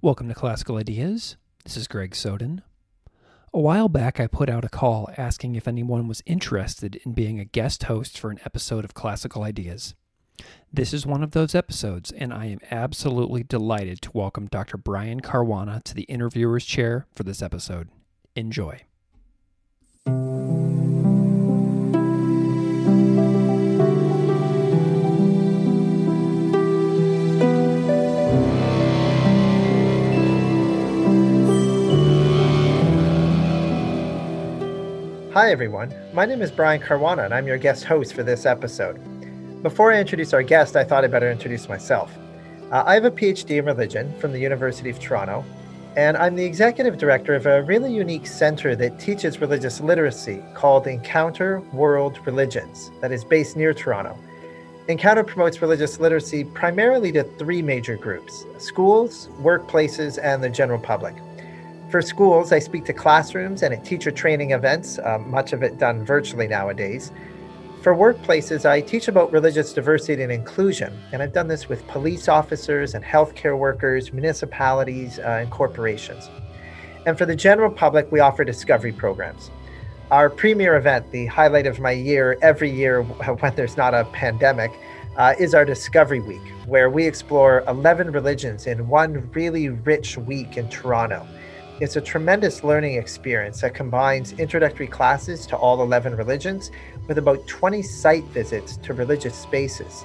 Welcome to Classical Ideas. This is Greg Soden. A while back, I put out a call asking if anyone was interested in being a guest host for an episode of Classical Ideas. This is one of those episodes, and I am absolutely delighted to welcome Dr. Brian Carwana to the interviewer's chair for this episode. Enjoy. Hi, everyone. My name is Brian Carwana, and I'm your guest host for this episode. Before I introduce our guest, I thought I'd better introduce myself. Uh, I have a PhD in religion from the University of Toronto, and I'm the executive director of a really unique center that teaches religious literacy called Encounter World Religions, that is based near Toronto. Encounter promotes religious literacy primarily to three major groups schools, workplaces, and the general public. For schools, I speak to classrooms and at teacher training events, uh, much of it done virtually nowadays. For workplaces, I teach about religious diversity and inclusion, and I've done this with police officers and healthcare workers, municipalities, uh, and corporations. And for the general public, we offer discovery programs. Our premier event, the highlight of my year every year when there's not a pandemic, uh, is our Discovery Week, where we explore 11 religions in one really rich week in Toronto. It's a tremendous learning experience that combines introductory classes to all 11 religions with about 20 site visits to religious spaces.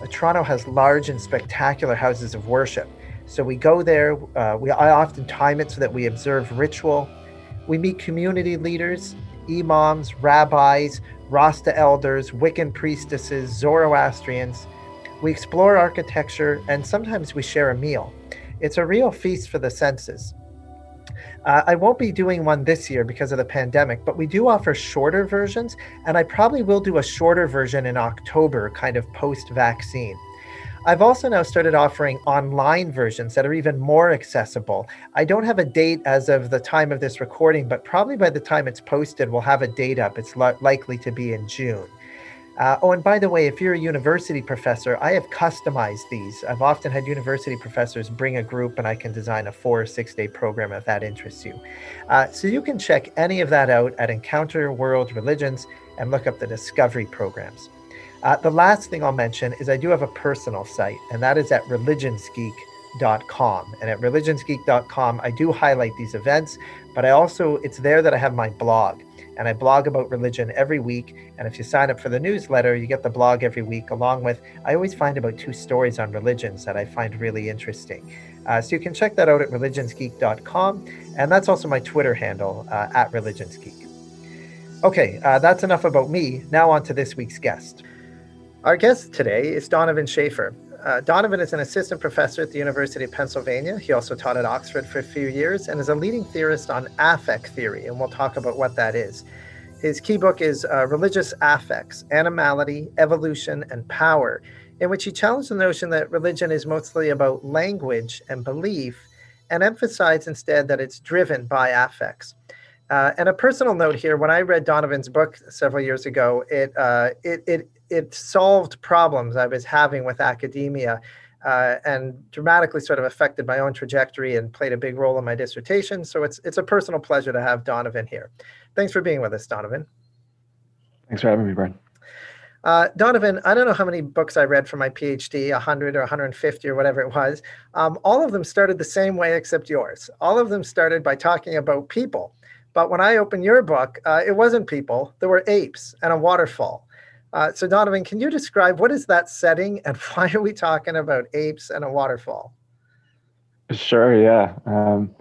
Uh, Toronto has large and spectacular houses of worship. So we go there, uh, we, I often time it so that we observe ritual. We meet community leaders, imams, rabbis, Rasta elders, Wiccan priestesses, Zoroastrians. We explore architecture and sometimes we share a meal. It's a real feast for the senses. Uh, I won't be doing one this year because of the pandemic, but we do offer shorter versions, and I probably will do a shorter version in October, kind of post vaccine. I've also now started offering online versions that are even more accessible. I don't have a date as of the time of this recording, but probably by the time it's posted, we'll have a date up. It's li- likely to be in June. Uh, oh, and by the way, if you're a university professor, I have customized these. I've often had university professors bring a group and I can design a four or six day program if that interests you. Uh, so you can check any of that out at Encounter World Religions and look up the discovery programs. Uh, the last thing I'll mention is I do have a personal site, and that is at religionsgeek.com. And at religionsgeek.com, I do highlight these events, but I also, it's there that I have my blog and I blog about religion every week. And if you sign up for the newsletter, you get the blog every week, along with, I always find about two stories on religions that I find really interesting. Uh, so you can check that out at religionsgeek.com. And that's also my Twitter handle, uh, at religionsgeek. Okay, uh, that's enough about me. Now on to this week's guest. Our guest today is Donovan Schaefer. Uh, Donovan is an assistant professor at the University of Pennsylvania. He also taught at Oxford for a few years and is a leading theorist on affect theory, and we'll talk about what that is. His key book is uh, Religious Affects Animality, Evolution, and Power, in which he challenged the notion that religion is mostly about language and belief and emphasized instead that it's driven by affects. Uh, and a personal note here: when I read Donovan's book several years ago, it uh, it, it it solved problems I was having with academia uh, and dramatically sort of affected my own trajectory and played a big role in my dissertation. So it's it's a personal pleasure to have Donovan here. Thanks for being with us, Donovan. Thanks for having me, Brian. Uh, Donovan, I don't know how many books I read for my PhD, 100 or 150 or whatever it was. Um, all of them started the same way except yours. All of them started by talking about people. But when I opened your book, uh, it wasn't people, there were apes and a waterfall. Uh, so, Donovan, can you describe what is that setting and why are we talking about apes and a waterfall? Sure, yeah. Um,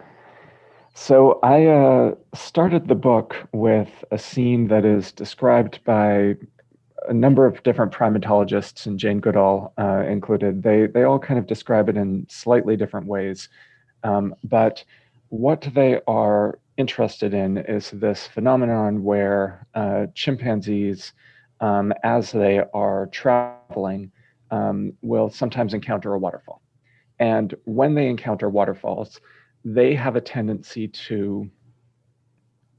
so, I uh, started the book with a scene that is described by a number of different primatologists, and Jane Goodall uh, included. They, they all kind of describe it in slightly different ways. Um, but what they are interested in is this phenomenon where uh, chimpanzees um, as they are traveling, um, will sometimes encounter a waterfall. And when they encounter waterfalls, they have a tendency to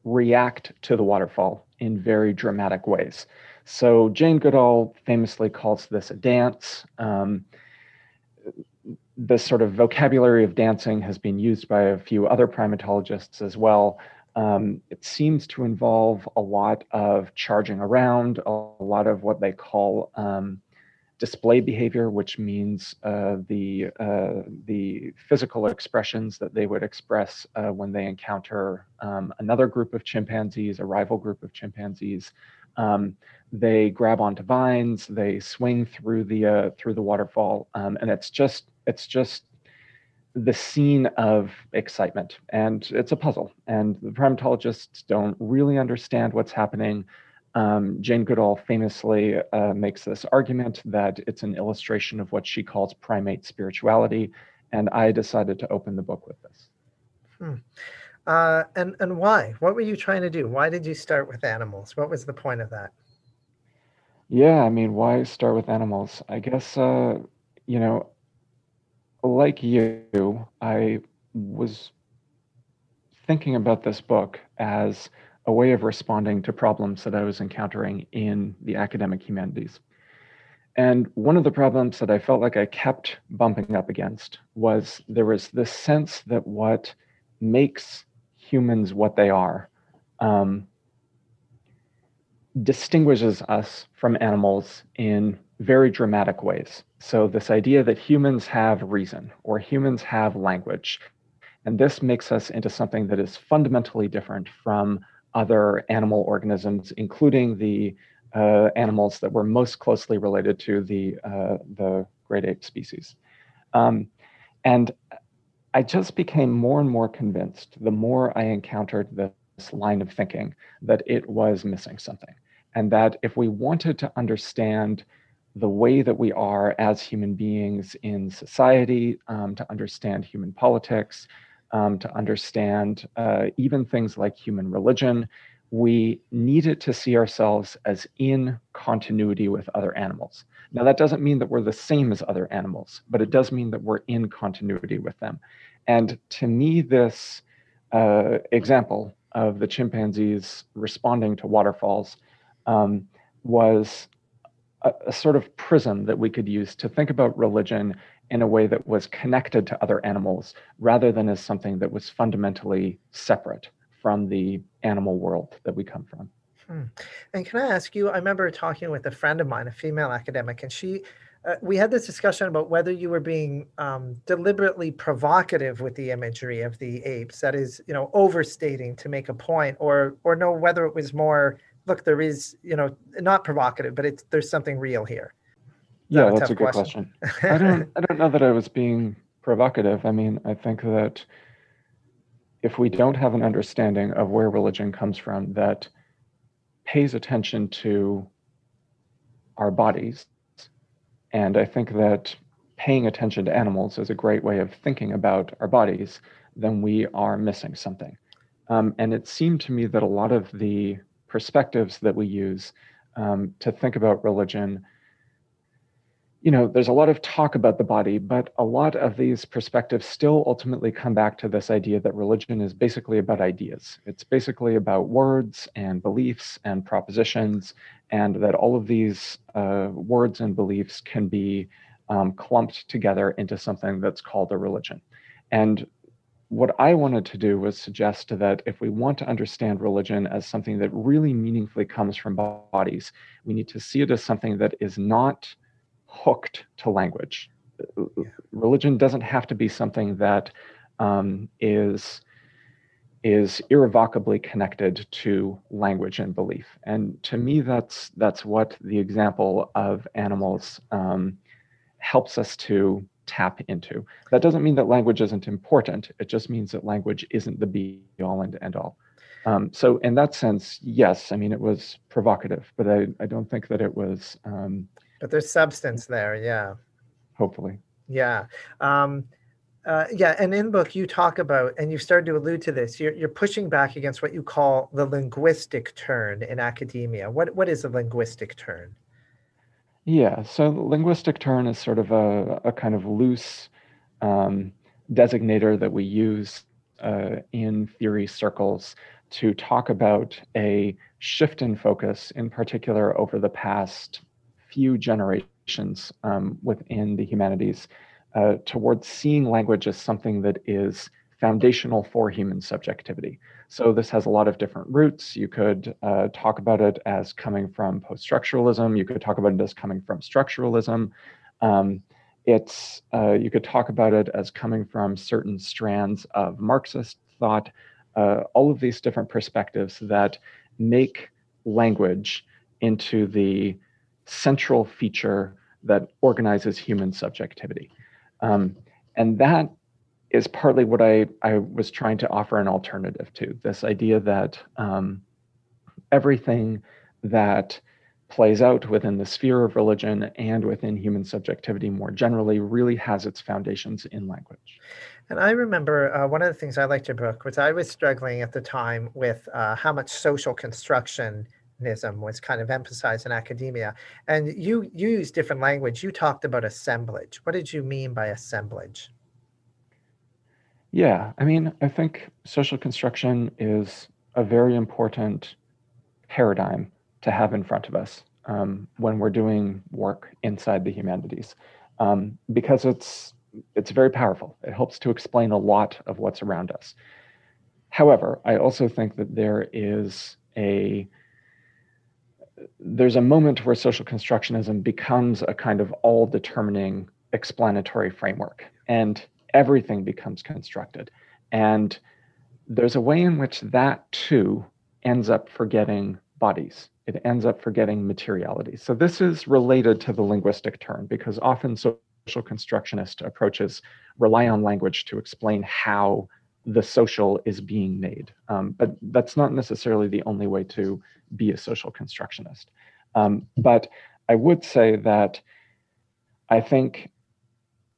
react to the waterfall in very dramatic ways. So Jane Goodall famously calls this a dance. Um, this sort of vocabulary of dancing has been used by a few other primatologists as well. Um, it seems to involve a lot of charging around, a lot of what they call um, display behavior, which means uh, the uh, the physical expressions that they would express uh, when they encounter um, another group of chimpanzees, a rival group of chimpanzees. Um, they grab onto vines, they swing through the uh, through the waterfall, um, and it's just it's just the scene of excitement, and it's a puzzle. And the primatologists don't really understand what's happening. Um, Jane Goodall famously uh, makes this argument that it's an illustration of what she calls primate spirituality, and I decided to open the book with this. Hmm. Uh, and and why? What were you trying to do? Why did you start with animals? What was the point of that? Yeah, I mean, why start with animals? I guess uh, you know, like you, I was thinking about this book as a way of responding to problems that I was encountering in the academic humanities. And one of the problems that I felt like I kept bumping up against was there was this sense that what makes humans what they are um, distinguishes us from animals in very dramatic ways. So, this idea that humans have reason or humans have language, and this makes us into something that is fundamentally different from other animal organisms, including the uh, animals that were most closely related to the, uh, the great ape species. Um, and I just became more and more convinced the more I encountered this line of thinking that it was missing something. And that if we wanted to understand the way that we are as human beings in society, um, to understand human politics, um, to understand uh, even things like human religion, we needed to see ourselves as in continuity with other animals. Now, that doesn't mean that we're the same as other animals, but it does mean that we're in continuity with them. And to me, this uh, example of the chimpanzees responding to waterfalls um, was a, a sort of prism that we could use to think about religion in a way that was connected to other animals rather than as something that was fundamentally separate from the animal world that we come from. Hmm. And can I ask you? I remember talking with a friend of mine, a female academic, and she, uh, we had this discussion about whether you were being um, deliberately provocative with the imagery of the apes, that is, you know, overstating to make a point, or or no, whether it was more, look, there is, you know, not provocative, but it's there's something real here. Yeah, that's a good question. question. I don't I don't know that I was being provocative. I mean, I think that if we don't have an understanding of where religion comes from that pays attention to our bodies, and I think that paying attention to animals is a great way of thinking about our bodies, then we are missing something. Um, and it seemed to me that a lot of the perspectives that we use um, to think about religion you know, there's a lot of talk about the body, but a lot of these perspectives still ultimately come back to this idea that religion is basically about ideas. It's basically about words and beliefs and propositions, and that all of these uh, words and beliefs can be um, clumped together into something that's called a religion. And what I wanted to do was suggest that if we want to understand religion as something that really meaningfully comes from bodies, we need to see it as something that is not hooked to language. Yeah. Religion doesn't have to be something that um, is is irrevocably connected to language and belief. And to me, that's that's what the example of animals um, helps us to tap into. That doesn't mean that language isn't important. It just means that language isn't the be all and end all. Um, so in that sense, yes, I mean it was provocative, but I, I don't think that it was um, but there's substance there, yeah. Hopefully. Yeah. Um, uh, yeah, and in book you talk about, and you started to allude to this. You're you're pushing back against what you call the linguistic turn in academia. What what is a linguistic turn? Yeah, so linguistic turn is sort of a, a kind of loose um, designator that we use uh, in theory circles to talk about a shift in focus, in particular over the past few generations um, within the humanities uh, towards seeing language as something that is foundational for human subjectivity. So this has a lot of different roots. You could uh, talk about it as coming from post-structuralism. You could talk about it as coming from structuralism. Um, it's uh, you could talk about it as coming from certain strands of Marxist thought. Uh, all of these different perspectives that make language into the central feature that organizes human subjectivity. Um, and that is partly what I, I was trying to offer an alternative to this idea that um, everything that plays out within the sphere of religion and within human subjectivity more generally really has its foundations in language. And I remember uh, one of the things I liked your book was I was struggling at the time with uh, how much social construction was kind of emphasized in academia. And you use different language. You talked about assemblage. What did you mean by assemblage? Yeah, I mean, I think social construction is a very important paradigm to have in front of us um, when we're doing work inside the humanities, um, because it's it's very powerful. It helps to explain a lot of what's around us. However, I also think that there is a there's a moment where social constructionism becomes a kind of all determining explanatory framework and everything becomes constructed. And there's a way in which that too ends up forgetting bodies. It ends up forgetting materiality. So this is related to the linguistic turn because often social constructionist approaches rely on language to explain how the social is being made. Um, but that's not necessarily the only way to be a social constructionist. Um, but I would say that I think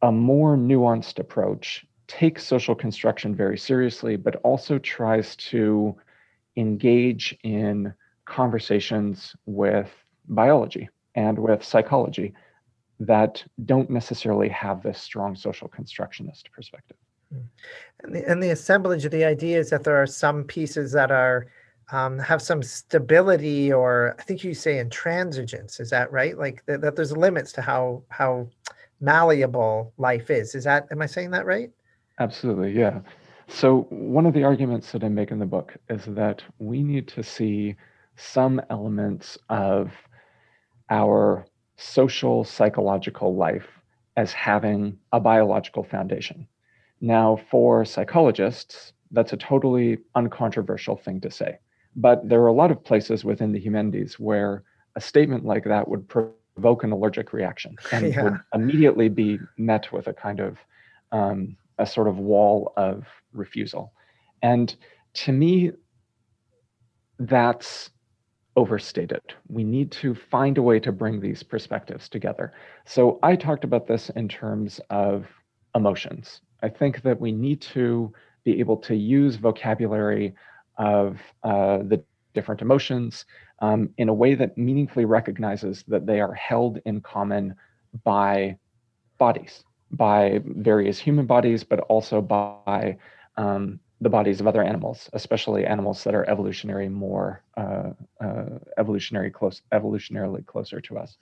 a more nuanced approach takes social construction very seriously, but also tries to engage in conversations with biology and with psychology that don't necessarily have this strong social constructionist perspective. Hmm. And the, and the assemblage of the idea is that there are some pieces that are um, have some stability or I think you say intransigence. Is that right? Like that, that there's limits to how how malleable life is. Is that am I saying that right? Absolutely, yeah. So one of the arguments that I make in the book is that we need to see some elements of our social psychological life as having a biological foundation. Now, for psychologists, that's a totally uncontroversial thing to say. But there are a lot of places within the humanities where a statement like that would provoke an allergic reaction and yeah. would immediately be met with a kind of um, a sort of wall of refusal. And to me, that's overstated. We need to find a way to bring these perspectives together. So I talked about this in terms of emotions. I think that we need to be able to use vocabulary of uh, the different emotions um, in a way that meaningfully recognizes that they are held in common by bodies, by various human bodies, but also by um, the bodies of other animals, especially animals that are evolutionary more uh, uh, evolutionary close, evolutionarily closer to us.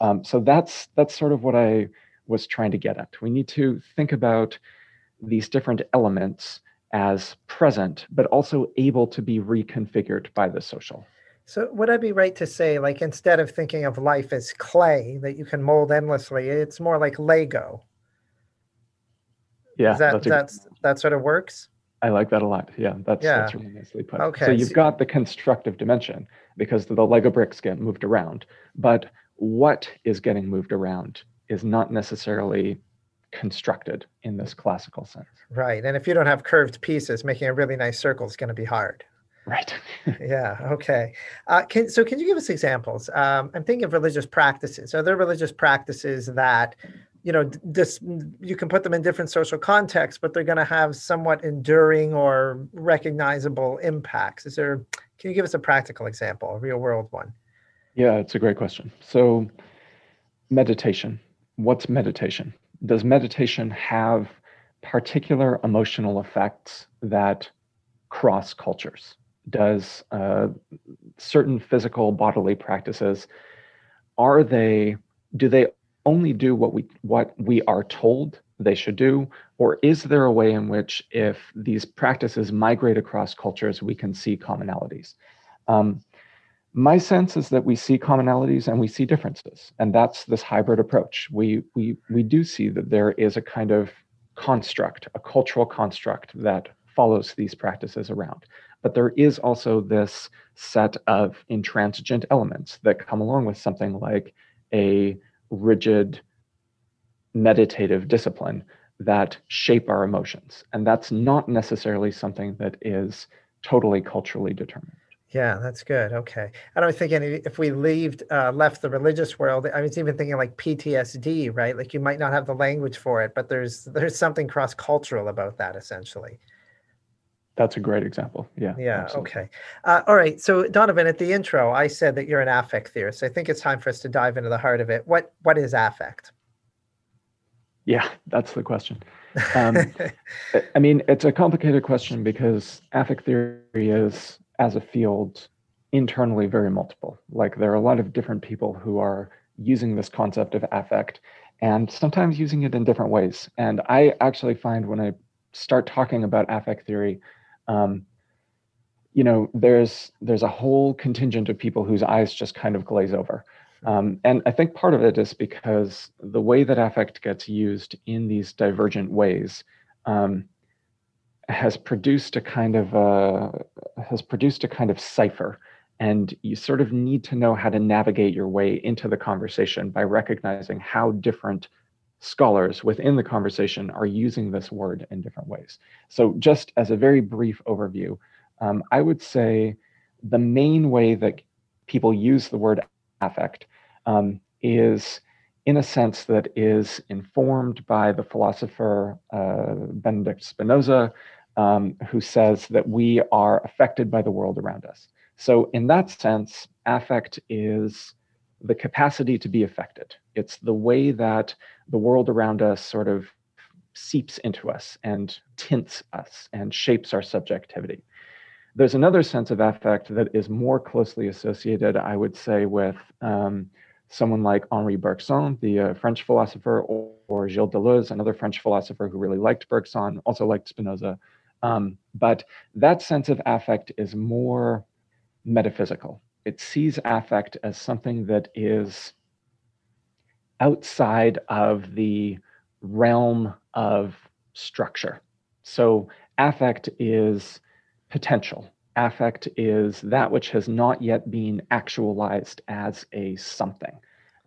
Um, so that's that's sort of what I was trying to get at. We need to think about these different elements as present, but also able to be reconfigured by the social. So would I be right to say, like, instead of thinking of life as clay that you can mold endlessly, it's more like Lego? Yeah, Is that that's, that's that sort of works. I like that a lot. Yeah, that's yeah. that's really nicely put. Okay. So you've got the constructive dimension because the Lego bricks get moved around, but what is getting moved around is not necessarily constructed in this classical sense. Right. And if you don't have curved pieces, making a really nice circle is going to be hard. Right. yeah. Okay. Uh, can, so can you give us examples? Um, I'm thinking of religious practices. Are there religious practices that, you know, this you can put them in different social contexts, but they're going to have somewhat enduring or recognizable impacts? Is there? Can you give us a practical example, a real world one? Yeah, it's a great question. So, meditation. What's meditation? Does meditation have particular emotional effects that cross cultures? Does uh, certain physical bodily practices are they do they only do what we what we are told they should do? Or is there a way in which, if these practices migrate across cultures, we can see commonalities? Um, my sense is that we see commonalities and we see differences, and that's this hybrid approach. We we we do see that there is a kind of construct, a cultural construct that follows these practices around. But there is also this set of intransigent elements that come along with something like a rigid meditative discipline that shape our emotions. And that's not necessarily something that is totally culturally determined. Yeah, that's good. Okay. And I was thinking if we leave, uh, left the religious world, I was even thinking like PTSD, right? Like you might not have the language for it, but there's there's something cross cultural about that essentially. That's a great example. Yeah. Yeah. Absolutely. Okay. Uh, all right. So Donovan, at the intro, I said that you're an affect theorist. I think it's time for us to dive into the heart of it. What What is affect? Yeah, that's the question. Um, I mean, it's a complicated question because affect theory is, as a field, internally very multiple. Like there are a lot of different people who are using this concept of affect and sometimes using it in different ways. And I actually find when I start talking about affect theory, um, you know, there's there's a whole contingent of people whose eyes just kind of glaze over. Um, and I think part of it is because the way that affect gets used in these divergent ways um, has produced a kind of a, has produced a kind of cipher, and you sort of need to know how to navigate your way into the conversation by recognizing how different scholars within the conversation are using this word in different ways. So, just as a very brief overview, um, I would say the main way that people use the word affect um, is, in a sense, that is informed by the philosopher uh, Benedict Spinoza, um, who says that we are affected by the world around us. So, in that sense, affect is the capacity to be affected. It's the way that the world around us sort of seeps into us and tints us and shapes our subjectivity. There's another sense of affect that is more closely associated, I would say, with um, someone like Henri Bergson, the uh, French philosopher, or, or, Gilles Deleuze, another French philosopher who really liked Bergson, also liked Spinoza. Um, but that sense of affect is more metaphysical it sees affect as something that is outside of the realm of structure. So, affect is potential. Affect is that which has not yet been actualized as a something.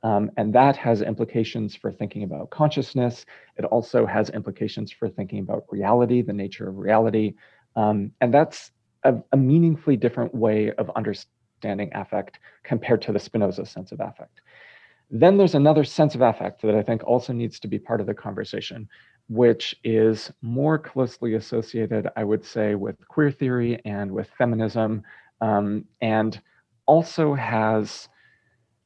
Um, and that has implications for thinking about consciousness. It also has implications for thinking about reality, the nature of reality. Um, and that's a, a meaningfully different way of understanding affect compared to the Spinoza sense of affect. Then there's another sense of affect that I think also needs to be part of the conversation, which is more closely associated, I would say, with queer theory and with feminism, um, and also has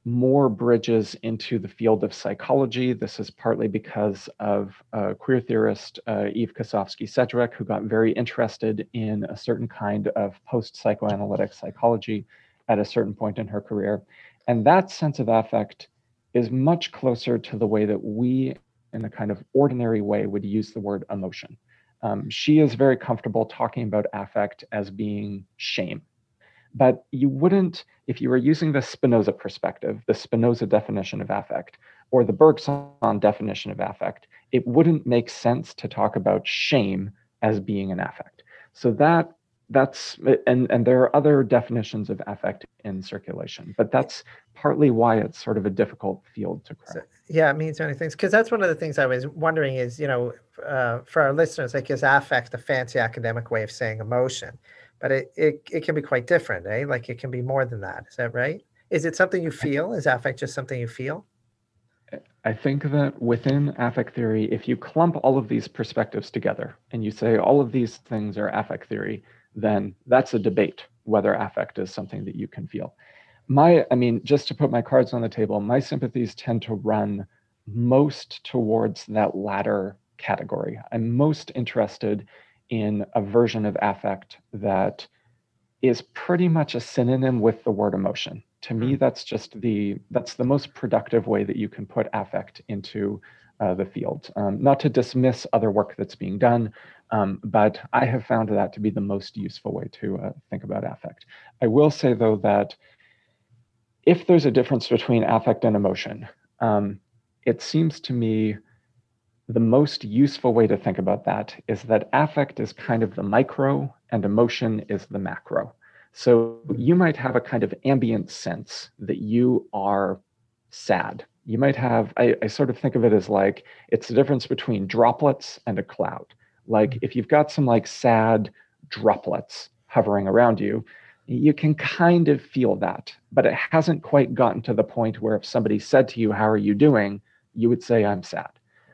more bridges into the field of psychology. This is partly because of a queer theorist, uh, Eve Kosofsky Sedgwick, who got very interested in a certain kind of post psychoanalytic psychology at a certain point in her career. And that sense of affect is much closer to the way that we, in a kind of ordinary way, would use the word emotion. Um, she is very comfortable talking about affect as being shame. But you wouldn't, if you were using the Spinoza perspective, the Spinoza definition of affect, or the Bergson definition of affect, it wouldn't make sense to talk about shame as being an affect. So that that's and and there are other definitions of affect in circulation but that's partly why it's sort of a difficult field to crack so, yeah it means many things because that's one of the things i was wondering is you know uh, for our listeners like is affect a fancy academic way of saying emotion but it, it it can be quite different eh? Like it can be more than that. Is that right? Is it something you feel? Is affect just something you feel? I think that within affect theory, if you clump all of these perspectives together and you say all of these things are affect theory, then that's a debate whether affect is something that you can feel. My, I mean, just to put my cards on the table, my sympathies tend to run most towards that latter category. I'm most interested in a version of affect that is pretty much a synonym with the word emotion. To me, hmm. that's just the that's the most productive way that you can put affect into uh, the field. Um, not to dismiss other work that's being done, um, but I have found that to be the most useful way to uh, think about affect. I will say, though, that if there's a difference between affect and emotion, um, it seems to me the most useful way to think about that is that affect is kind of the micro and emotion is the macro. So you might have a kind of ambient sense that you are sad. You might have, I, I, sort of think of it as like it's the difference between droplets and a cloud. Like mm-hmm. if you've got some like sad droplets hovering around you, you can kind of feel that, but it hasn't quite gotten to the point where if somebody said to you, How are you doing? you would say, I'm sad.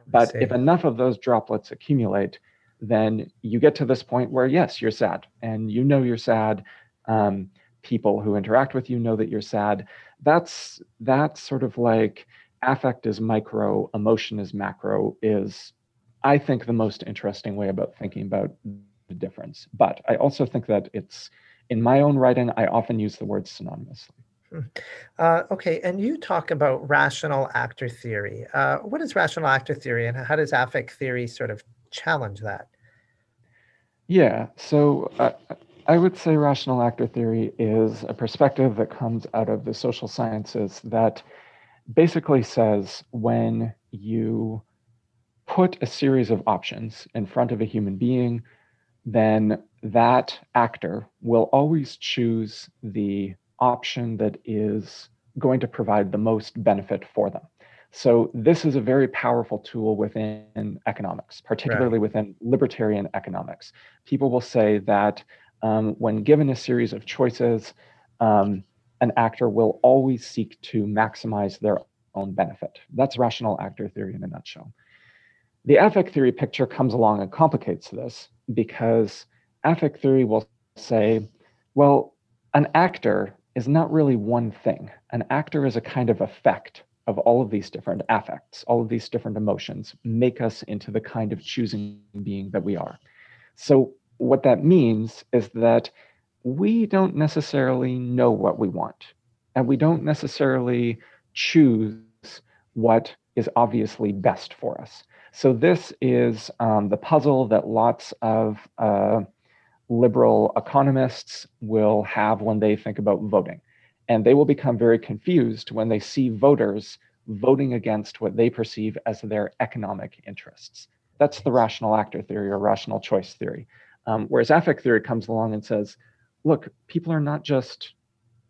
But if enough of those droplets accumulate, then you get to this point where, yes, you're sad and you know you're sad. Um, people who interact with you know that you're sad. That's that's sort of like affect is micro, emotion is macro, is I think the most interesting way about thinking about the difference. But I also think that it's in my own writing, I often use the word synonymously. Hmm. Uh, okay, and you talk about rational actor theory. Uh, what is rational actor theory, and how does affect theory sort of challenge that? Yeah, so uh, I would say rational actor theory is a perspective that comes out of the social sciences that basically says when you put a series of options in front of a human being, then that actor will always choose the option that is going to provide the most benefit for them. So this is a very powerful tool within economics, particularly right. within libertarian economics. People will say that um, when given a series of choices, um, an actor will always seek to maximize their own benefit. That's rational actor theory in a nutshell. The affect theory picture comes along and complicates this because affect theory will say, well, an actor is not really one thing. An actor is a kind of effect of all of these different affects, all of these different emotions make us into the kind of choosing being that we are. So, what that means is that we don't necessarily know what we want, and we don't necessarily choose what is obviously best for us. So, this is um, the puzzle that lots of uh, liberal economists will have when they think about voting. And they will become very confused when they see voters voting against what they perceive as their economic interests. That's the rational actor theory or rational choice theory. Um, whereas affect theory comes along and says, look, people are not just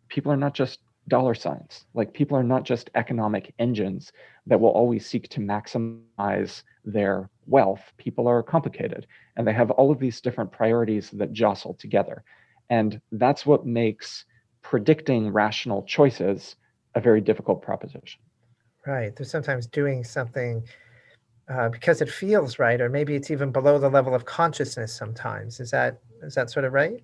people are not just dollar signs. Like people are not just economic engines that will always seek to maximize their wealth. People are complicated and they have all of these different priorities that jostle together. And that's what makes predicting rational choices a very difficult proposition. Right. They're sometimes doing something uh, because it feels right, or maybe it's even below the level of consciousness sometimes. Is that is that sort of right?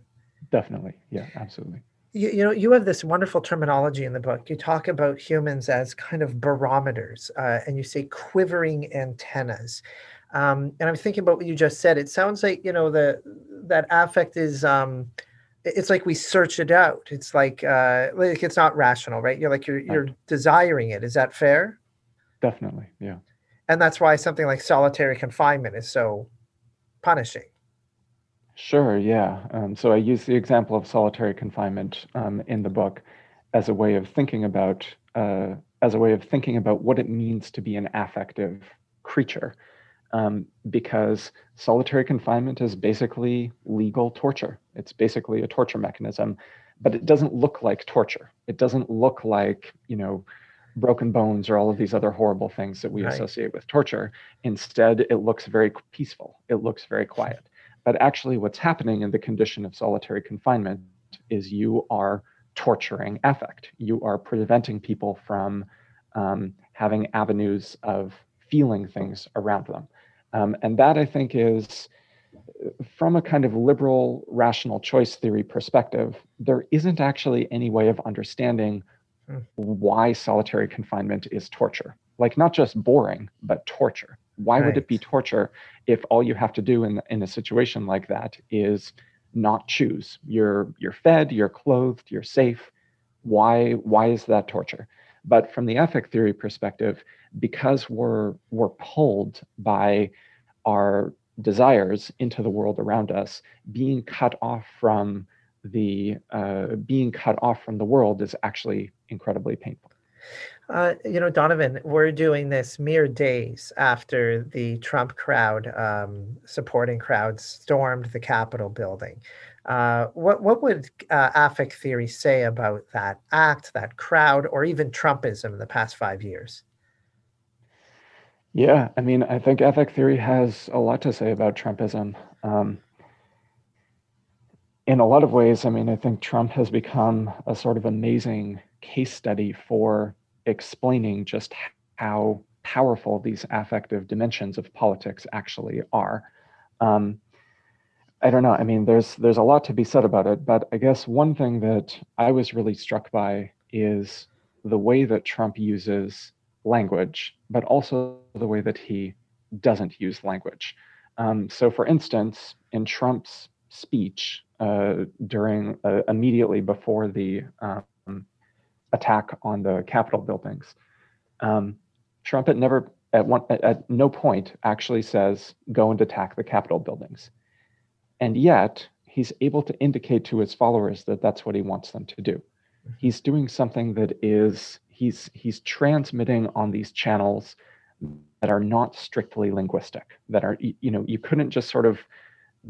Definitely. Yeah, absolutely you, you know you have this wonderful terminology in the book you talk about humans as kind of barometers uh, and you say quivering antennas um, and i'm thinking about what you just said. It sounds like you know the that affect is um, it's like we search it out. It's like uh, like it's not rational right? You're like you're you're desiring it. Is that fair? Definitely yeah. And that's why something like solitary confinement is so punishing. Sure, yeah. Um, so I use the example of solitary confinement um, in the book as a way of thinking about uh, as a way of thinking about what it means to be an affective creature, um, because solitary confinement is basically legal torture. It's basically a torture mechanism, but it doesn't look like torture. It doesn't look like you know broken bones or all of these other horrible things that we right. associate with torture. Instead, it looks very peaceful. It looks very quiet. But actually, what's happening in the condition of solitary confinement is you are torturing affect. You are preventing people from um, having avenues of feeling things around them. Um, and that, I think, is from a kind of liberal rational choice theory perspective, there isn't actually any way of understanding why solitary confinement is torture. Like, not just boring, but torture. Why right. would it be torture if all you have to do in in a situation like that is not choose? You're you're fed, you're clothed, you're safe. Why why is that torture? But from the affect theory perspective, because we're we're pulled by our desires into the world around us, being cut off from the uh, being cut off from the world is actually incredibly painful. Uh, you know, Donovan, we're doing this mere days after the Trump crowd, um, supporting crowds, stormed the Capitol building. Uh, what what would uh, affect theory say about that act, that crowd, or even Trumpism in the past five years? Yeah, I mean, I think affect theory has a lot to say about Trumpism. Um, in a lot of ways, I mean, I think Trump has become a sort of amazing case study for explaining just how powerful these affective dimensions of politics actually are. Um, I don't know. I mean, there's there's a lot to be said about it, but I guess one thing that I was really struck by is the way that Trump uses language, but also the way that he doesn't use language. Um, so, for instance, in Trump's speech uh, during uh, immediately before the um, attack on the Capitol buildings, um, Trump at never at one at, at no point actually says go and attack the Capitol buildings, and yet he's able to indicate to his followers that that's what he wants them to do. Mm-hmm. He's doing something that is he's he's transmitting on these channels that are not strictly linguistic that are you know you couldn't just sort of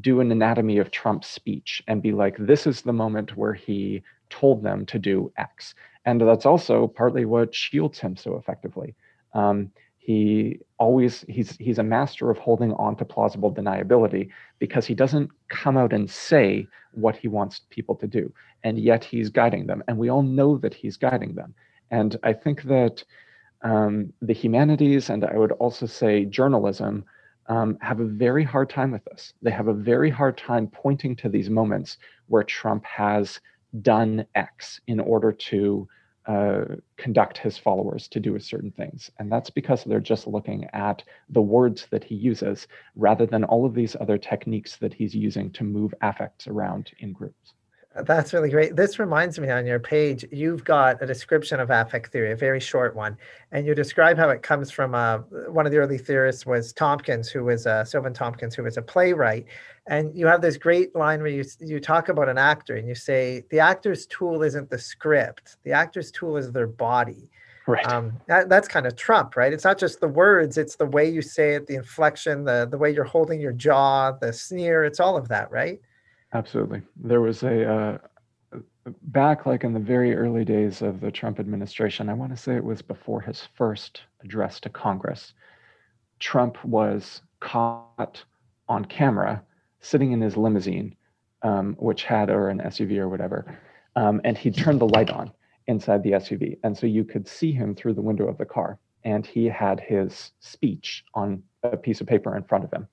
do an anatomy of trump's speech and be like this is the moment where he told them to do x. And that's also partly what shields him so effectively. Um, he always he's he's a master of holding on to plausible deniability because he doesn't come out and say what he wants people to do and yet he's guiding them. And we all know that he's guiding them and I think that um, the humanities, and I would also say journalism, um, have a very hard time with this. They have a very hard time pointing to these moments where Trump has done X in order to uh, conduct his followers to do certain things. And that's because they're just looking at the words that he uses rather than all of these other techniques that he's using to move affects around in groups. That's really great. This reminds me on your page, you've got a description of affect theory, a very short one, and you describe how it comes from uh, one of the early theorists was Tomkins, who was uh, Silvan Tomkins, who was a playwright. And you have this great line where you, you talk about an actor and you say, the actor's tool isn't the script, the actor's tool is their body. Right. Um, that, that's kind of Trump, right? It's not just the words, it's the way you say it, the inflection, the, the way you're holding your jaw, the sneer, it's all of that, right? Absolutely. There was a uh, back like in the very early days of the Trump administration. I want to say it was before his first address to Congress. Trump was caught on camera sitting in his limousine, um, which had or an SUV or whatever, um, and he turned the light on inside the SUV, and so you could see him through the window of the car. And he had his speech on a piece of paper in front of him,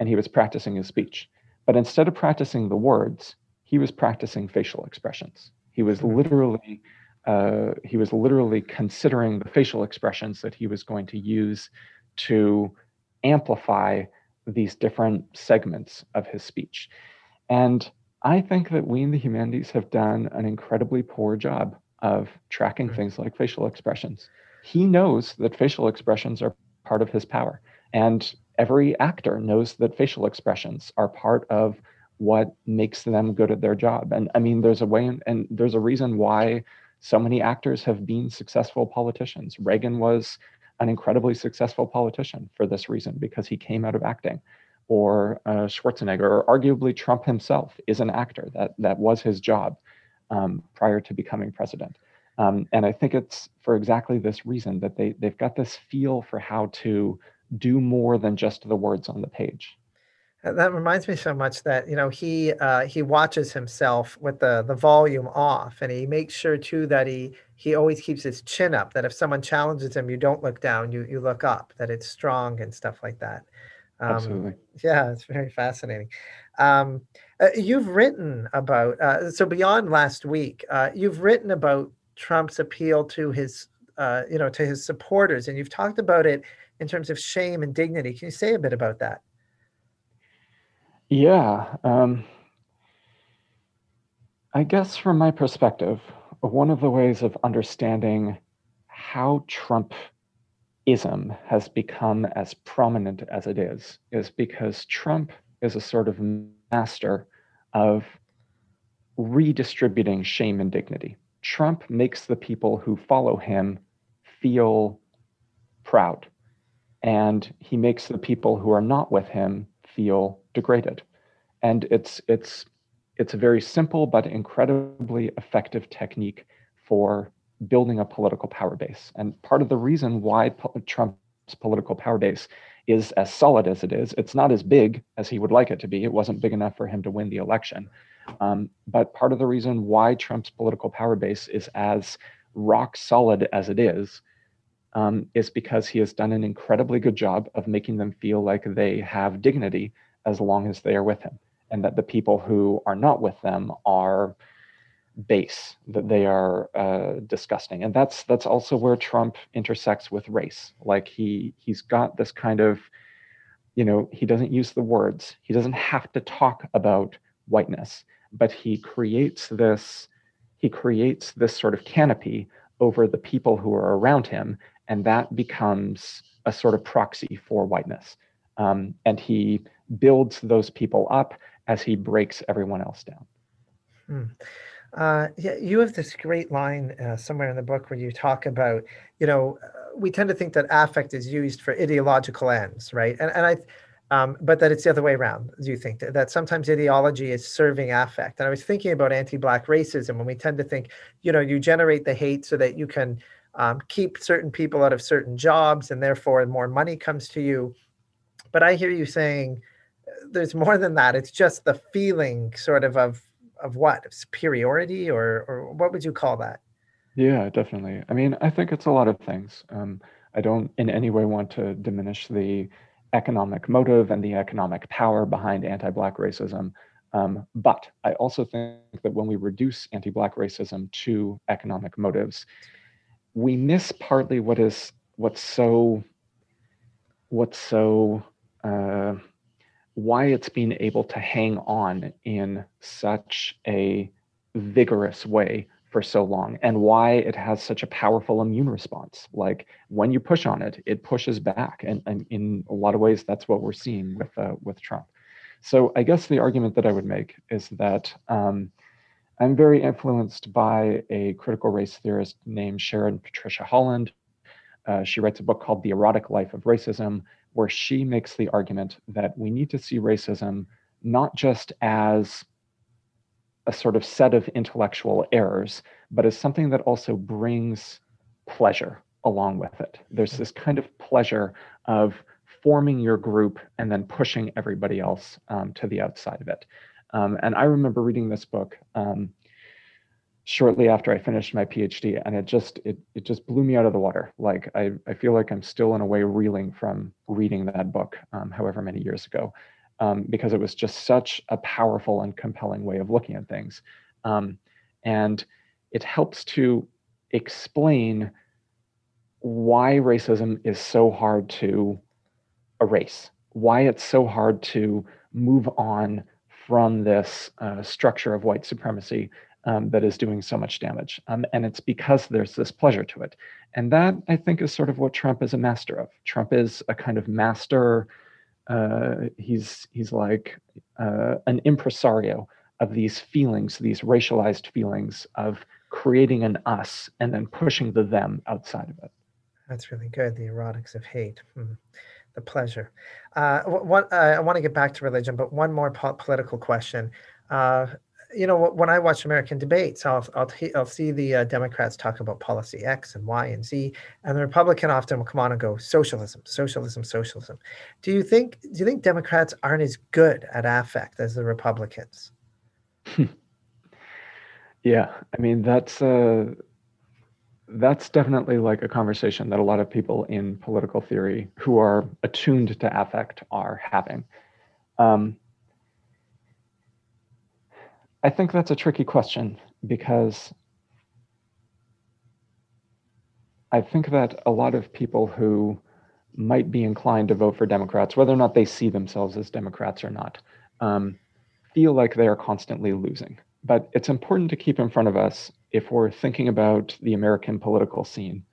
and he was practicing his speech but instead of practicing the words, he was practicing facial expressions. He was hmm. literally uh, he was literally considering the facial expressions that he was going to use to amplify these different segments of his speech. And I think that we in the humanities have done an incredibly poor job of tracking hmm. things like facial expressions. He knows that facial expressions are part of his power. And every actor knows that facial expressions are part of what makes them good at their job. And I mean, there's a way, and there's a reason why so many actors have been successful politicians. Reagan was an incredibly successful politician for this reason because he came out of acting. Or uh, Schwarzenegger, or arguably Trump himself, is an actor. That that was his job um, prior to becoming president. Um, and I think it's for exactly this reason that they they've got this feel for how to do more than just the words on the page. Uh, that reminds me so much that you know he uh, he watches himself with the the volume off and he makes sure too that he he always keeps his chin up that if someone challenges him you don't look down you you look up that it's strong and stuff like that. Um, absolutely. yeah it's very fascinating. Um, uh, you've written about uh, so beyond last week uh, you've written about trump's appeal to his uh, you know to his supporters and you've talked about it in terms of shame and dignity. Can you say a bit about that? Yeah. Um, I guess from my perspective, one of the ways of understanding how Trumpism has become as prominent as it is is because Trump is a sort of master of redistributing shame and dignity. Trump makes the people who follow him feel proud, and he makes the people who are not with him feel degraded. And it's it's it's a very simple but incredibly effective technique for building a political power base. And part of the reason why Trump's political power base is as solid as it is, it's not as big as he would like it to be. It wasn't big enough for him to win the election. Um, but part of the reason why Trump's political power base is as rock solid as it is um, is because he has done an incredibly good job of making them feel like they have dignity as long as they are with him, and that the people who are not with them are base that they are uh, disgusting. And that's that's also where trump intersects with race. Like he he's got this kind of you know he doesn't use the words. He doesn't have to talk about whiteness but he creates this he creates this sort of canopy over the people who are around him and that becomes a sort of proxy for whiteness um, and he builds those people up as he breaks everyone else down hmm. Uh, yeah, you have this great line uh, somewhere in the book where you talk about, you know, uh, we tend to think that affect is used for ideological ends, right? And and I, um, but that it's the other way around. Do you think that, that sometimes ideology is serving affect? And I was thinking about anti-black racism, when we tend to think, you know, you generate the hate so that you can um, keep certain people out of certain jobs, and therefore more money comes to you. But I hear you saying uh, there's more than that. It's just the feeling, sort of, of of what? Superiority or or what would you call that? Yeah definitely. I mean i think it's a lot of things. Um, i don't in any way want to diminish the economic motive and the economic power behind anti-black racism. Um, but i also think that when we reduce anti-black racism to economic motives we miss partly what is what's so what's so uh, why it's been able to hang on in such a vigorous way for so long and why it has such a powerful immune response. Like when you push on it, it pushes back. And, and in a lot of ways, that's what we're seeing with, uh, with Trump. So I guess the argument that I would make is that um, I'm very influenced by a critical race theorist named Sharon Patricia Holland. Uh, she writes a book called The Erotic Life of Racism, where she makes the argument that we need to see racism not just as a sort of set of intellectual errors, but as something that also brings pleasure along with it. There's this kind of pleasure of forming your group and then pushing everybody else um, to the outside of it. Um, and I remember reading this book. Um, shortly after I finished my PhD, and it just it it just blew me out of the water. Like I I feel like I'm still in a way reeling from reading that book, um, however many years ago, um, because it was just such a powerful and compelling way of looking at things, um, and it helps to explain why racism is so hard to erase, why it's so hard to move on from this uh, structure of white supremacy um, that is doing so much damage. Um, and it's because there's this pleasure to it. And that, I think, is sort of what Trump is a master of. Trump is a kind of master. Uh, he's he's like uh, an impresario of these feelings, these racialized feelings of creating an us and then pushing the them outside of it. That's really good. The erotics of hate. Hmm. The pleasure. Uh, one, uh, I want to get back to religion, but one more po- political question. Uh, you know, when I watch American debates, I'll I'll, I'll see the uh, Democrats talk about policy X and Y and Z, and the Republican often will come on and go socialism, socialism, socialism. Do you think do you think Democrats aren't as good at affect as the Republicans? yeah, I mean that's uh, that's definitely like a conversation that a lot of people in political theory who are attuned to affect are having. Um, I think that's a tricky question because I think that a lot of people who might be inclined to vote for Democrats, whether or not they see themselves as Democrats or not, um, feel like they are constantly losing. But it's important to keep in front of us if we're thinking about the American political scene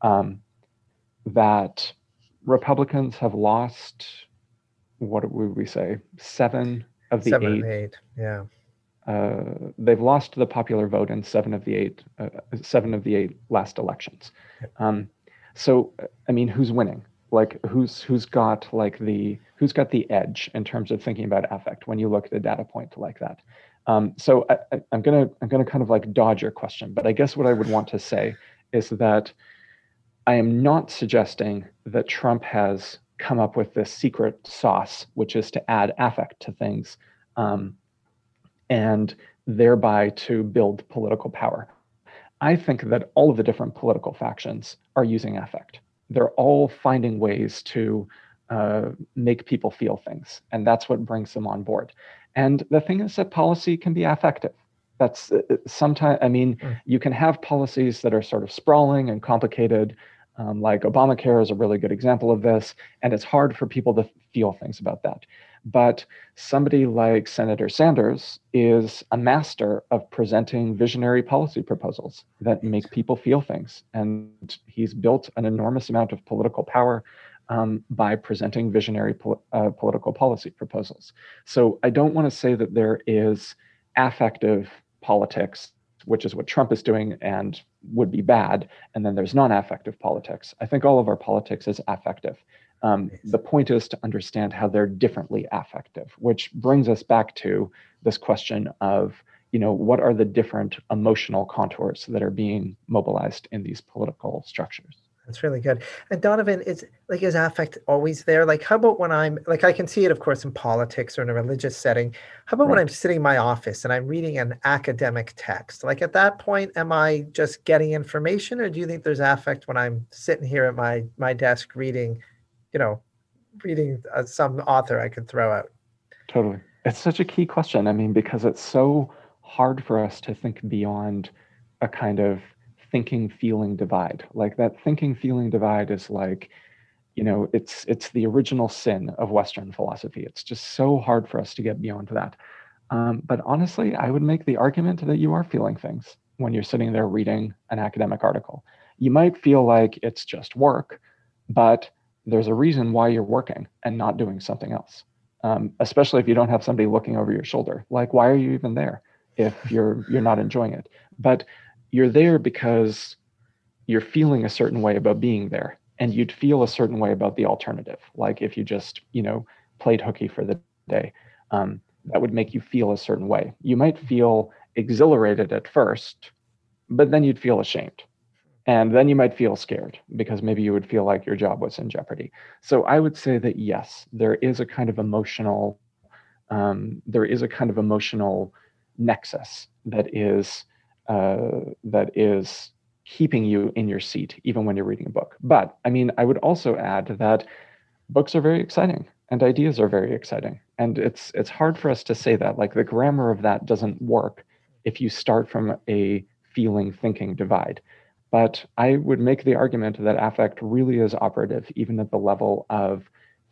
um, that Republicans have lost, what would we say, seven of the Seven eight. and eight. Yeah. Uh, they've lost the popular vote in seven of the eight, uh, seven of the eight last elections. Um, so, I mean, who's winning? Like, who's who's got like the who's got the edge in terms of thinking about affect when you look at a data point like that? Um, so, I, I'm gonna I'm gonna kind of like dodge your question, but I guess what I would want to say is that I am not suggesting that Trump has come up with this secret sauce, which is to add affect to things. Um, and thereby to build political power. I think that all of the different political factions are using affect. They're all finding ways to uh, make people feel things, and that's what brings them on board. And the thing is that policy can be affective. That's uh, sometimes, I mean, mm. you can have policies that are sort of sprawling and complicated, um, like Obamacare is a really good example of this, and it's hard for people to feel things about that. But somebody like Senator Sanders is a master of presenting visionary policy proposals that make people feel things. And he's built an enormous amount of political power um, by presenting visionary pol- uh, political policy proposals. So I don't want to say that there is affective politics, which is what Trump is doing and would be bad, and then there's non affective politics. I think all of our politics is affective. Um, the point is to understand how they're differently affective, which brings us back to this question of, you know, what are the different emotional contours that are being mobilized in these political structures? That's really good. And Donovan, is like is affect always there? Like, how about when I'm like I can see it, of course, in politics or in a religious setting. How about right. when I'm sitting in my office and I'm reading an academic text? Like at that point, am I just getting information, or do you think there's affect when I'm sitting here at my my desk reading you know, reading uh, some author I could throw out. Totally. It's such a key question. I mean, because it's so hard for us to think beyond a kind of thinking feeling divide. Like that thinking feeling divide is like, you know, it's it's the original sin of Western philosophy. It's just so hard for us to get beyond that. Um, but honestly, I would make the argument that you are feeling things when you're sitting there reading an academic article. You might feel like it's just work, but there's a reason why you're working and not doing something else. Um, especially if you don't have somebody looking over your shoulder. Like, why are you even there if you're you're not enjoying it? But you're there because you're feeling a certain way about being there, and you'd feel a certain way about the alternative. Like if you just you know played hooky for the day, um, that would make you feel a certain way. You might feel exhilarated at first, but then you'd feel ashamed and then you might feel scared because maybe you would feel like your job was in jeopardy. So I would say that yes, there is a kind of emotional, um, there is a kind of emotional nexus that is uh, that is keeping you in your seat even when you're reading a book. But I mean, I would also add that books are very exciting and ideas are very exciting, and it's it's hard for us to say that. Like the grammar of that doesn't work if you start from a feeling thinking divide but I would make the argument that affect really is operative, even at the level of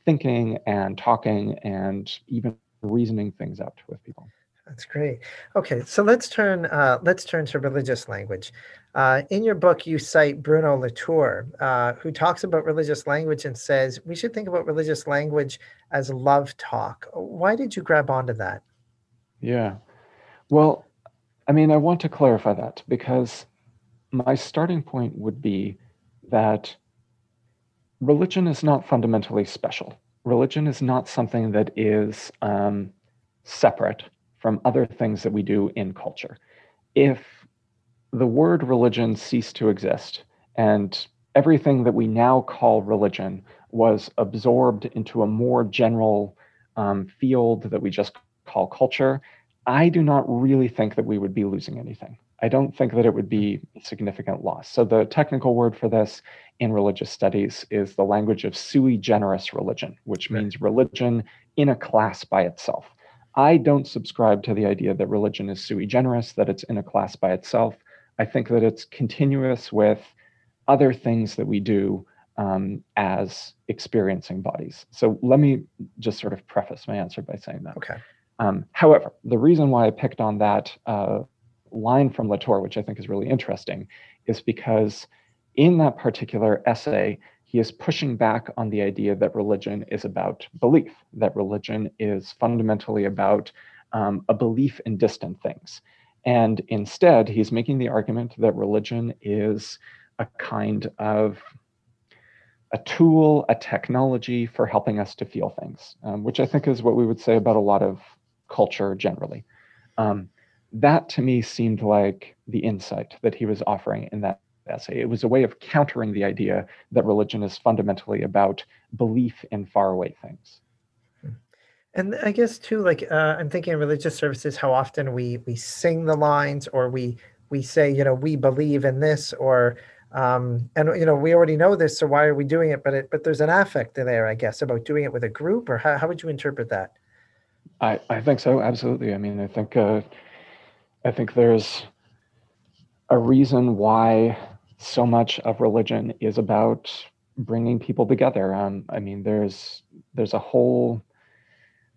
thinking and talking and even reasoning things out with people. That's great. Okay, so let's turn uh, let's turn to religious language. Uh, in your book, you cite Bruno Latour, uh, who talks about religious language and says we should think about religious language as love talk. Why did you grab onto that? Yeah, well, I mean, I want to clarify that because my starting point would be that religion is not fundamentally special. Religion is not something that is um, separate from other things that we do in culture. If the word religion ceased to exist and everything that we now call religion was absorbed into a more general um, field that we just call culture, I do not really think that we would be losing anything. I don't think that it would be a significant loss. So the technical word for this in religious studies is the language of sui generis religion, which means religion in a class by itself. I don't subscribe to the idea that religion is sui generis, that it's in a class by itself. I think that it's continuous with other things that we do um, as experiencing bodies. So let me just sort of preface my answer by saying that. Okay. Um, however, the reason why I picked on that uh, line from Latour, which I think is really interesting, is because in that particular essay, he is pushing back on the idea that religion is about belief, that religion is fundamentally about um, a belief in distant things. And instead, he's making the argument that religion is a kind of a tool, a technology for helping us to feel things, um, which I think is what we would say about a lot of culture generally. Um, that to me seemed like the insight that he was offering in that essay. It was a way of countering the idea that religion is fundamentally about belief in faraway things. And I guess too, like uh, I'm thinking of religious services, how often we we sing the lines or we we say, you know, we believe in this or um, and you know we already know this, so why are we doing it? But it but there's an affect there, I guess, about doing it with a group, or how, how would you interpret that? I, I think so, absolutely. I mean, I think uh, I think there's a reason why so much of religion is about bringing people together. Um, I mean, there's there's a whole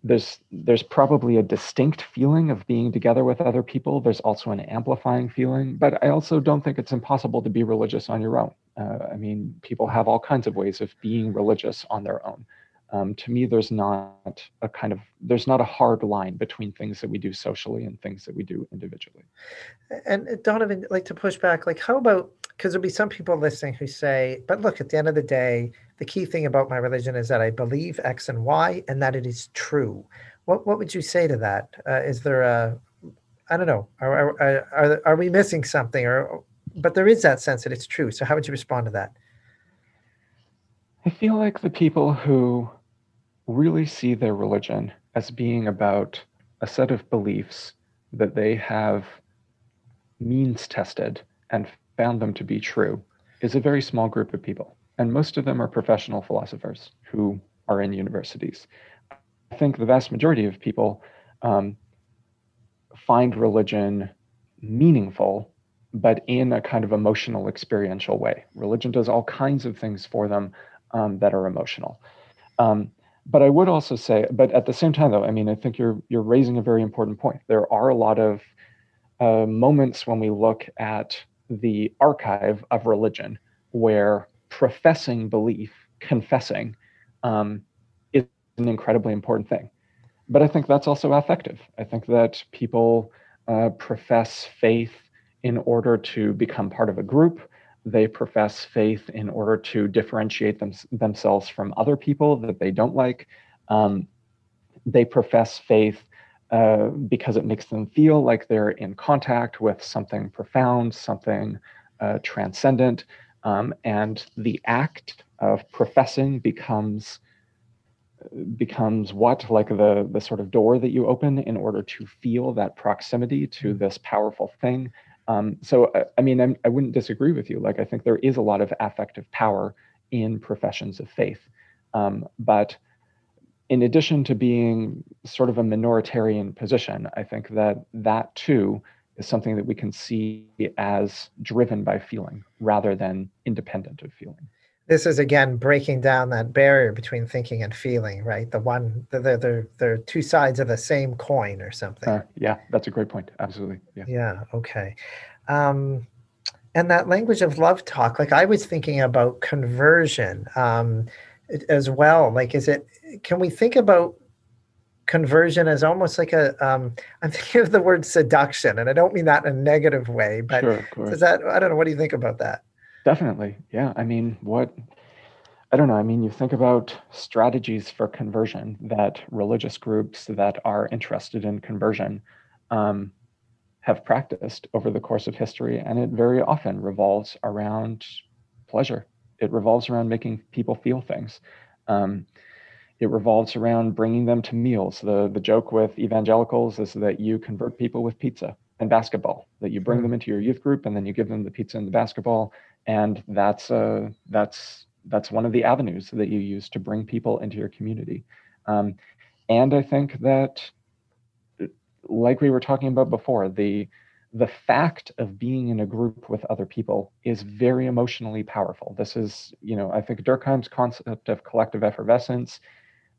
there's there's probably a distinct feeling of being together with other people. There's also an amplifying feeling, but I also don't think it's impossible to be religious on your own. Uh, I mean, people have all kinds of ways of being religious on their own um, to me there's not a kind of there's not a hard line between things that we do socially and things that we do individually and uh, donovan like to push back like how about because there'll be some people listening who say but look at the end of the day the key thing about my religion is that i believe x and y and that it is true. What what would you say to that? Uh, is there a i don't know are, are, are, are we missing something or but there is that sense that it's true. So how would you respond to that? I feel like the people who really see their religion as being about a set of beliefs that they have means tested and found them to be true is a very small group of people. And most of them are professional philosophers who are in universities. I think the vast majority of people um, find religion meaningful, but in a kind of emotional, experiential way. Religion does all kinds of things for them um, that are emotional. Um, but I would also say, but at the same time, though, I mean, I think you're you're raising a very important point. There are a lot of uh, moments when we look at the archive of religion where professing belief, confessing, um, is an incredibly important thing. But I think that's also affective. I think that people uh, profess faith in order to become part of a group they profess faith in order to differentiate them, themselves from other people that they don't like. Um, they profess faith uh, because it makes them feel like they're in contact with something profound, something uh, transcendent. Um, and the act of professing becomes becomes what like the the sort of door that you open in order to feel that proximity to this powerful thing um, so, uh, I mean, I'm, I would not disagree with you. Like, I think there is a lot of affective power in professions of faith. Um, but in addition to being sort of a minoritarian position, I think that that too is something that we can see as driven by feeling rather than independent of feeling. This is again breaking down that barrier between thinking and feeling, right? The one, they're, they're, they're two sides of the same coin or something. Uh, yeah, that's a great point. Absolutely. Yeah. Yeah. Okay. Um, and that language of love talk, like I was thinking about conversion um, as well. Like, is it, can we think about conversion as almost like a um i'm thinking of the word seduction and i don't mean that in a negative way but sure, is that i don't know what do you think about that Definitely. Yeah. I mean, what, I don't know. I mean, you think about strategies for conversion that religious groups that are interested in conversion um, have practiced over the course of history, and it very often revolves around pleasure. It revolves around making people feel things. Um, it revolves around bringing them to meals. The the joke with evangelicals is that you convert people with pizza and basketball. That you bring hmm. them into your youth group, and then you give them the pizza and the basketball, and that's uh, that's that's one of the avenues that you use to bring people into your community. Um, and I think that, like we were talking about before, the the fact of being in a group with other people is very emotionally powerful. This is, you know, I think Durkheim's concept of collective effervescence.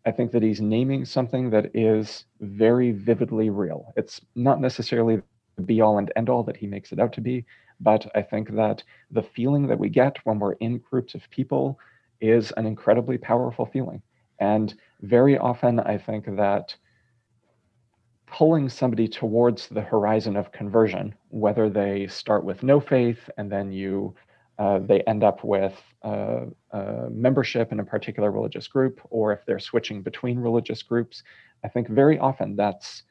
I think that he's naming something that is very vividly real. It's not necessarily the be all and end all that he makes it out to be, but I think that the feeling that we get when we're in groups of people is an incredibly powerful feeling. And very often, I think that pulling somebody towards the horizon of conversion, whether they start with no faith and then you uh, they end up with uh, uh, membership in a particular religious group, or if they're switching between religious groups, I think very often that's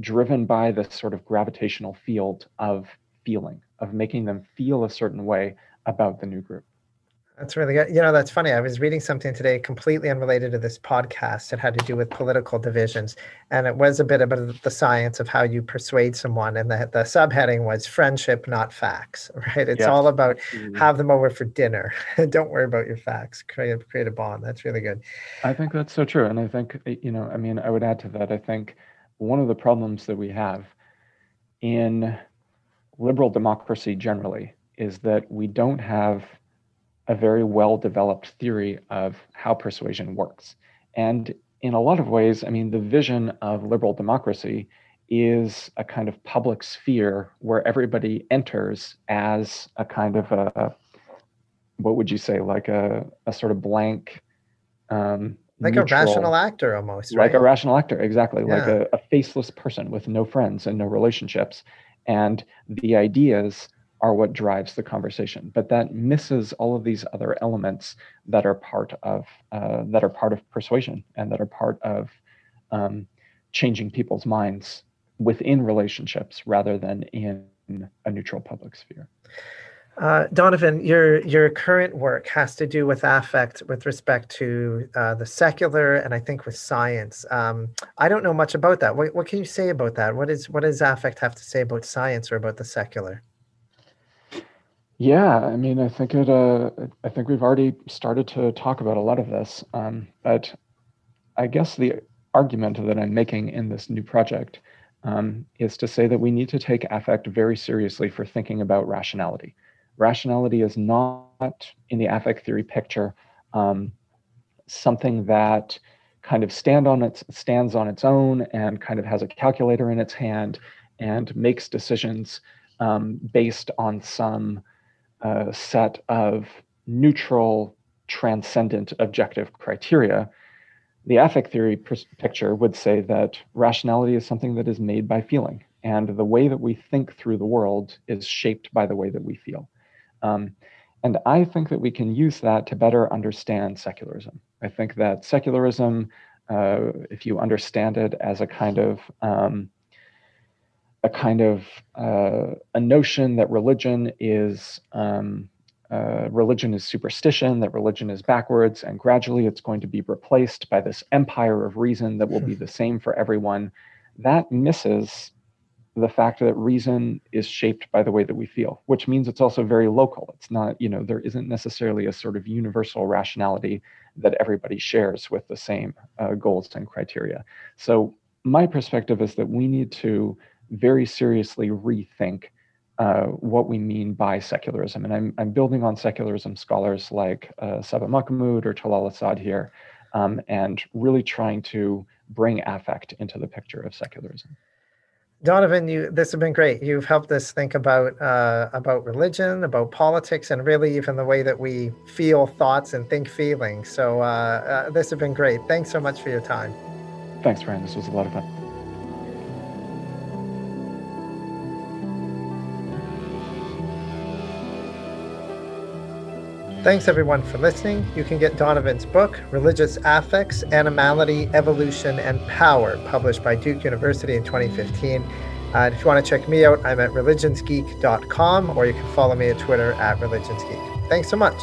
driven by this sort of gravitational field of feeling, of making them feel a certain way about the new group. That's really good. You know, that's funny. I was reading something today completely unrelated to this podcast. It had to do with political divisions. And it was a bit about the science of how you persuade someone. And the, the subheading was friendship, not facts, right? It's all about mm-hmm. have them over for dinner. Don't worry about your facts. Create, create a bond. That's really good. I think that's so true. And I think, you know, I mean, I would add to that. I think one of the problems that we have in liberal democracy generally is that we don't have a very well developed theory of how persuasion works. And in a lot of ways, I mean, the vision of liberal democracy is a kind of public sphere where everybody enters as a kind of a, what would you say, like a, a sort of blank, um, like neutral, a rational actor almost, right? Like a rational actor, exactly. Yeah. Like a, a faceless person with no friends and no relationships. And the ideas are what drives the conversation but that misses all of these other elements that are part of uh, that are part of persuasion and that are part of um, changing people's minds within relationships rather than in a neutral public sphere uh, Donovan, your your current work has to do with affect with respect to uh, the secular and I think with science. Um, I don't know much about that. What, what can you say about that? What is what does affect have to say about science or about the secular? Yeah, I mean, I think it. Uh, I think we've already started to talk about a lot of this, um, but I guess the argument that I'm making in this new project um, is to say that we need to take affect very seriously for thinking about rationality. Rationality is not in the affect theory picture um, something that kind of stand on its stands on its own and kind of has a calculator in its hand and makes decisions um, based on some a set of neutral, transcendent, objective criteria, the affect theory picture would say that rationality is something that is made by feeling, and the way that we think through the world is shaped by the way that we feel. Um, and I think that we can use that to better understand secularism. I think that secularism, uh, if you understand it as a kind of um, a kind of uh, a notion that religion is um, uh, religion is superstition, that religion is backwards, and gradually it's going to be replaced by this empire of reason that will be the same for everyone. That misses the fact that reason is shaped by the way that we feel, which means it's also very local. It's not, you know, there isn't necessarily a sort of universal rationality that everybody shares with the same uh, goals and criteria. So, my perspective is that we need to very seriously rethink uh, what we mean by secularism. And I'm, I'm building on secularism scholars like uh, Saba Mahmood or Talal Asad here, um, and really trying to bring affect into the picture of secularism. Donovan, you this has been great. You've helped us think about uh, about religion, about politics, and really even the way that we feel thoughts and think feelings. So uh, uh, this has been great. Thanks so much for your time. Thanks, Brian. This was a lot of fun. Thanks everyone for listening. You can get Donovan's book, Religious Affects, Animality, Evolution, and Power, published by Duke University in 2015. Uh, if you want to check me out, I'm at religionsgeek.com or you can follow me at Twitter at religionsgeek. Thanks so much.